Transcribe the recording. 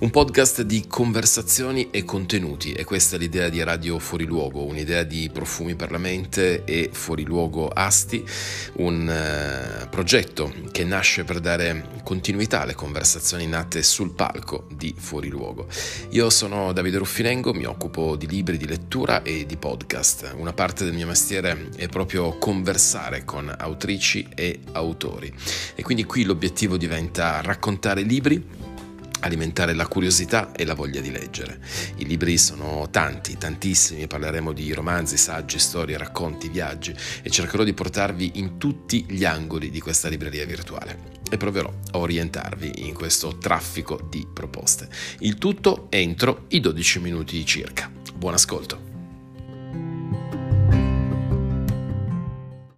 Un podcast di conversazioni e contenuti e questa è l'idea di Radio Fuori Luogo, un'idea di profumi per la mente e Fuori Luogo Asti, un uh, progetto che nasce per dare continuità alle conversazioni nate sul palco di Fuori Luogo. Io sono Davide Ruffinengo, mi occupo di libri, di lettura e di podcast. Una parte del mio mestiere è proprio conversare con autrici e autori e quindi qui l'obiettivo diventa raccontare libri alimentare la curiosità e la voglia di leggere. I libri sono tanti, tantissimi, parleremo di romanzi, saggi, storie, racconti, viaggi e cercherò di portarvi in tutti gli angoli di questa libreria virtuale e proverò a orientarvi in questo traffico di proposte. Il tutto entro i 12 minuti circa. Buon ascolto!